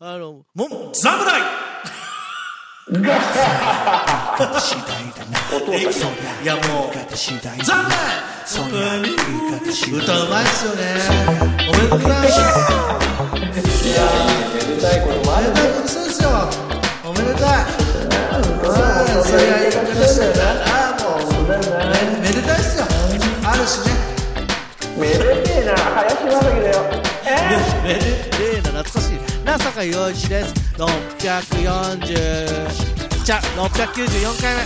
あの、もう、侍いやもう、侍歌うまいっすよね。おめでとうございます。いやーめでたいこともあるおめでたいことそうですよ。おめでたい。うん、それが言い方してたら、もう、めめでたいっすよ。あるしね。めでてえな林正樹だよえめでてえな、懐かしい。な、坂井陽一です。640、じゃ、694回目。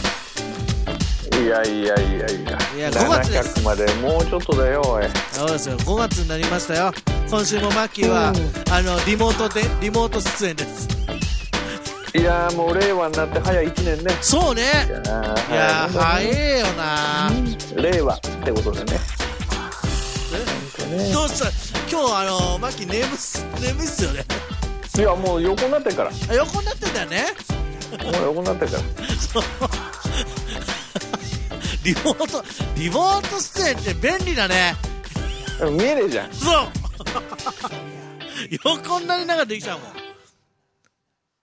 いやいやいやいや。いや5月です。700までもうちょっとだよおい。そうですよ。5月になりましたよ。今週もマッキーは、あのリモートでリモート出演です。いやーもう令和になって早1年ね。そうね。いや早えよな。令和ってことでね。え？どうした？今日あのマッキー眠っす眠いっすよねいやもう横になってるから。横になってんだよね。う横になってるから。リモートリモート出演って便利だね。でも見えねえじゃん。そう。横になりながらできちゃうもん。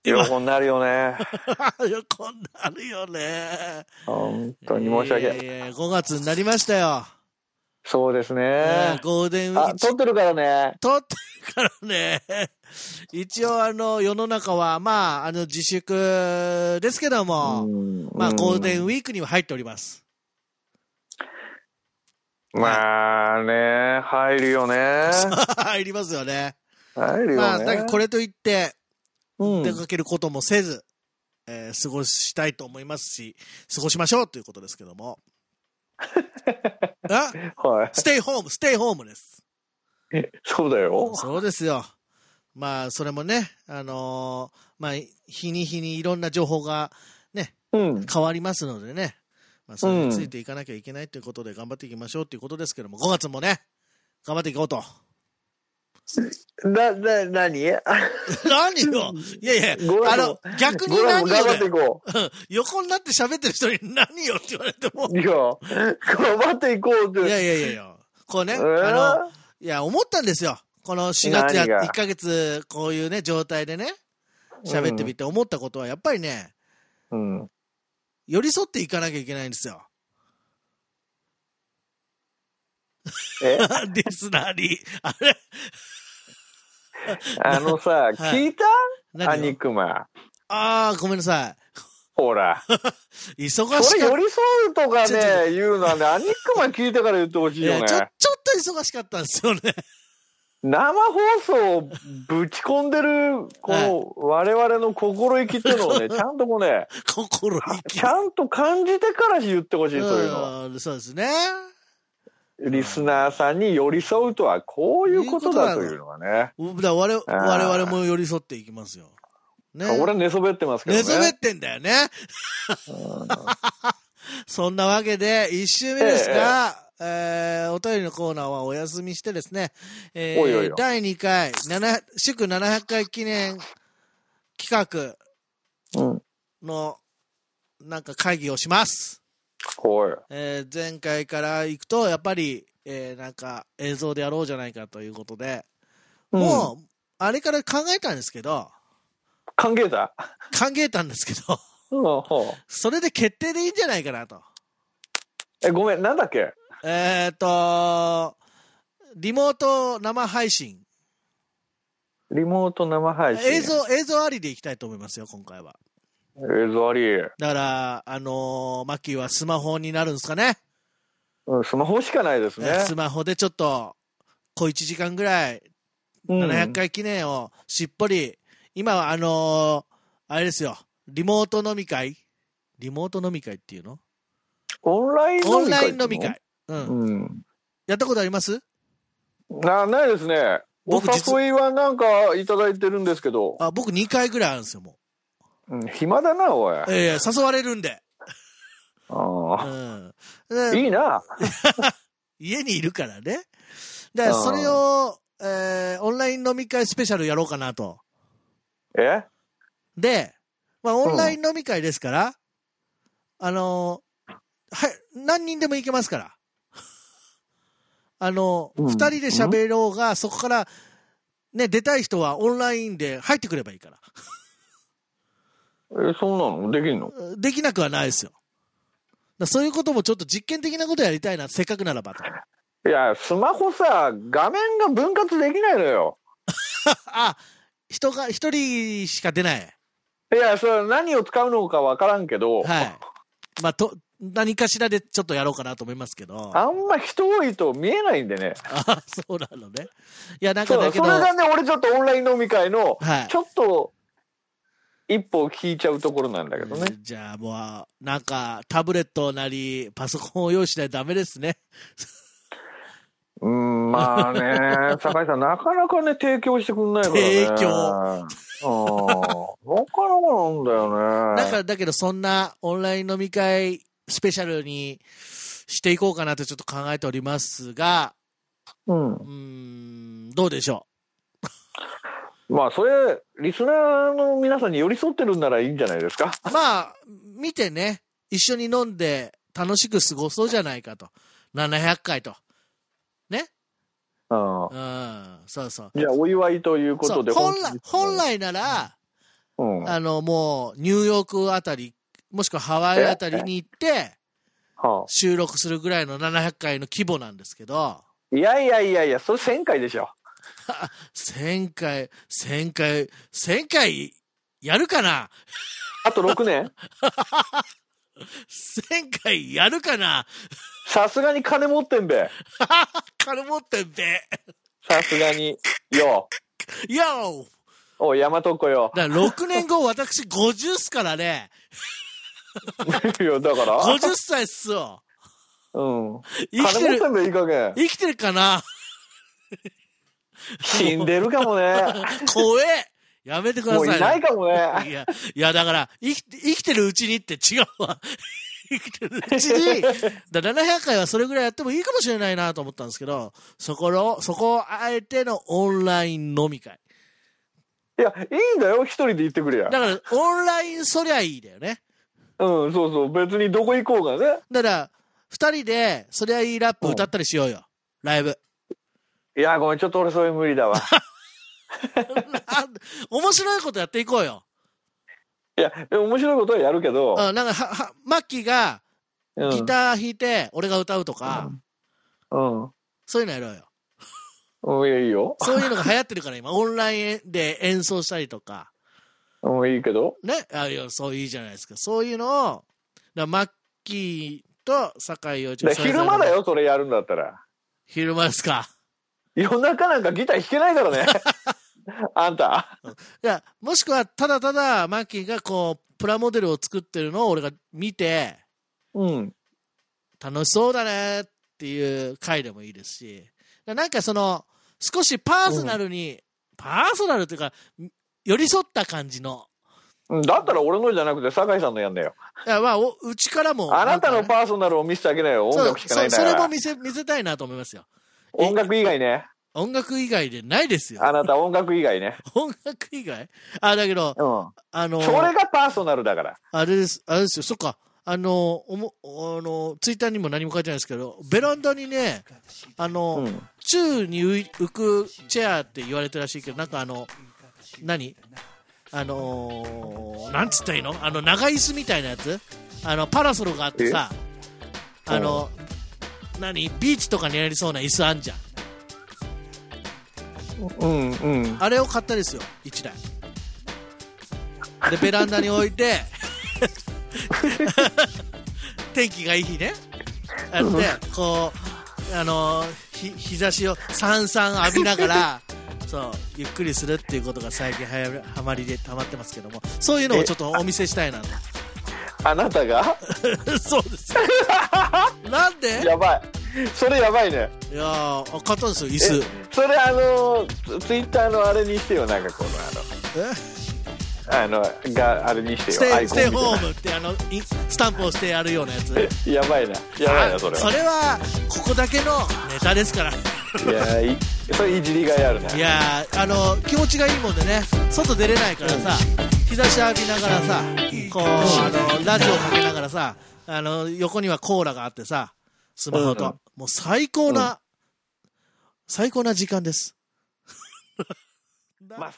今。横になるよね。横になるよね。本当に申し訳ない。いやいや5月になりましたよそうですねねゴールデンウィーあク撮ってるからね撮ってるからね。一応あの、世の中は、まあ、あの、自粛ですけども、うんまあ、ゴールデンウウィークには入っております。まあね入るよね 入りますよね。入るよねまあ、だからこれといって、うん出かけることもせず、えー過ごしたいと思いますし、過ごしましょうということですけども。あはいステイホーム、ステイホームです。そうだよそうですよ。まあ、それもね、あのーまあ、日に日にいろんな情報がね、うん変わりますのでね、まあ、それについていかなきゃいけないということで頑張っていきましょうということですけども、5月もね、頑張っていこうと。な、な、何？何よ？いやいやあの、逆に何よ？頑張っていね、こ横になって喋ってる人に何よって言われても、う。いや、頑張っていこうって。いやいやいやいや、こうね、えー？あの、いや、思ったんですよ。この4月や、何が？1ヶ月、こういうね、状態でね、喋ってみて思ったことは、やっぱりね、うん。寄り添っていかなきゃいけないんですよ。え？リスナーに。あれ？あのさ、い聞いた？アニクマ。ああ、ごめんなさほら。い。忙しかっそれ寄り添うとかね、言うのはね、アニクマ聞いてから言ってほしいよね。ちょちょっと忙しかったんですよね。生放送をぶち込んでる、この我々の心意気っていうのをね、ちゃんとこうね、心意気。ちゃんと感じてから言ってほしい、そういうのは。うんそうですね。リスナーさんに寄り添うとはこういうことだというのはね。うだ我々も寄り添っていきますよ。ね。俺は寝そべってますけどね。寝そべってんだよね。そんなわけで、一週目ですが、えーお便りのコーナーはお休みしてですね、えーおいおい第2回、7祝700回記念企画うん。の、なんか会議をします。えー前回から行くと、やっぱり、えーなんか映像でやろうじゃないかということで、うんもう、あれから考えたんですけど、考えた？考えたんですけど。それで決定でいいんじゃないかなと。え、ごめん、なんだっけ？えっ、と、リモート生配信。リモート生配信。映像、映像ありでいきたいと思いますよ、今回は。映像あり。だから、あのーマッキーはスマホになるんですかね。うん、スマホしかないですね。スマホでちょっと、小1時間ぐらい、うん700回記念をしっぽり、今はあのーあれですよ、リモート飲み会？リモート飲み会っていうの？オンライン飲み会。オンライン飲み会。。うん。うん。やったことあります？な、ないですね。お誘いはなんかいただいてるんですけど、あ僕2回ぐらいあるんですよ、もうん、暇だな、おい。あう。ええ誘われるんで。うあん。でいいな。家にいるからね。だからそれを、えーオンライン飲み会スペシャルやろうかなと。え？で、まあ、オンライン飲み会ですから、あのーはい、何人でも行けますから。あの、うん二、人で喋ろうが、そこからね、出たい人はオンラインで入ってくればいいから。え、そんなの？できんの？できなくはないですよ。だそういうこともちょっと実験的なことやりたいな、せっかくならばと。いや、スマホさ、画面が分割できないのよ。あ、人が、一人しか出ない。いや、それ何を使うのかわからんけど、はい。まあ、と、何かしらでちょっとやろうかなと思いますけど。ああんま人多いと見えないんでね。そうなのね。いや、なんかだけど、それがね、俺ちょっとオンライン飲み会の、はいちょっと、一歩聞いちゃうところなんだけどね。じゃあもう、なんか、タブレットなり、パソコンを用意しないとダメですね。うーん、まあね、酒井さん、なかなかね、提供してくんないからね。提供うん。なかなかなんだよね。だから、だけど、そんなオンライン飲み会スペシャルにしていこうかなとちょっと考えておりますが、うん。うーん、どうでしょまあ、それ、リスナーの皆さんに寄り添ってるんならいいんじゃないですか？う。まあ、見てね、一緒に飲んで楽しく過ごそうじゃないかと。700回と。ね？うん。うん、そうそう。じゃあ、お祝いということで。本来、本来なら、うん。はあの、もう、ニューヨークあたり、もしくはハワイあたりに行って、あ、収録するぐらいの700回の規模なんですけど、いやいやいやいや、それ1000回でしょ。1000回、1000回、1000回、やるかな？あと6年 ?1000 回やるかな？さすがに金持ってんべ。金持ってんべ。さすがに。よ。よーおい、大和っ子よ。だから6年後、私50っすからね。いや、だから？50歳っすよ。うん。生きてる金持って、んべ、いい加減。生きてるかな？死んでるかもね。怖えやめてください、もういないかもね。いや、いや、だから、生きて、生きてるうちにって違うわ。生きてるうちに、だ700回はそれぐらいやってもいいかもしれないなと思ったんですけど、そこの、そこをあえてのオンライン飲み会。いや、いいんだよ、一人で行ってくれや。だから、オンラインそりゃいいだよね。うん、そうそう、別にどこ行こうがね。だから、二人で、そりゃいいラップ歌ったりしようよ。ライブ。いや、ごめん、ちょっと俺それ無理だわ。面白いことやっていこうよ。いや、でも面白いことはやるけど、うん、なんか、は、は、マッキーがうん。ギター弾いて、俺が歌うとか、うん。そういうのやろうよ。うん、いやいいよ。そういうのが流行ってるから、今、オンラインで演奏したりとか、うん、いいけど。ね、あいやそういいじゃないですか。そういうのを、だマッキーと酒井陽一で昼間だ。よ、それやるんだったら。昼間ですか。夜中なんかギター弾けないからね。あんた。いや、もしくは、ただただ、マッキーがこう、プラモデルを作ってるのを俺が見て、うん。楽しそうだねっていう回でもいいですし、なんかその、少しパーソナルに、パーソナルというか、寄り添った感じの、うんだったら俺のじゃなくて酒井さんのやんだよ。いや、まあ、おうちからも、あなたのパーソナルを見せてあげなよ。音楽しかないんだそれも見せ、見せたいなと思いますよ。音楽以外ね。音楽以外でないですよ。あなた音楽以外ね。音楽以外？あ、だけど、うん。あの、それがパーソナルだから。あれです、あれですよ、そっか、あの、おも、あの、ツイッターにも何も書いてないですけど、ベランダにね、あの、うん。宙に浮くチェアって言われてるらしいけど、なんかあの、何？あのー、なんつったらいいの？あの、長椅子みたいなやつ？あの、パラソルがあってさ、あの、何？ビーチとかにやりそうな椅子あんじゃん。うん、うん。あれを買ったですよ、1台。で、ベランダに置いて、天気がいい日ね。やって、こう、あのひ、日差しをさんさん浴びながら、そう、ゆっくりするっていうことが最近はやはまりで溜まってますけども、そういうのをちょっとお見せしたいなと。あなたが？そうです やばい。それやばいね。いやー、あ買ったんですよ、椅子。それあの、ツツイッターのあれにしてよ。なんかこのえあの、あの、があれにしてよ。ステイ、ステイホームってあの、インスタンプをしてやるようなやつ。やばいな。やばいな、それは。それはここだけのネタですからいいやいそれいじりがいあるな。やーあの気持ちがいいもんでね外出れないからさ日差し浴びながらさこうあのラジオかけながらさあの横にはコーラがあってさスマホと、うんうん。もう最高な、最高な時間です。な、まあ、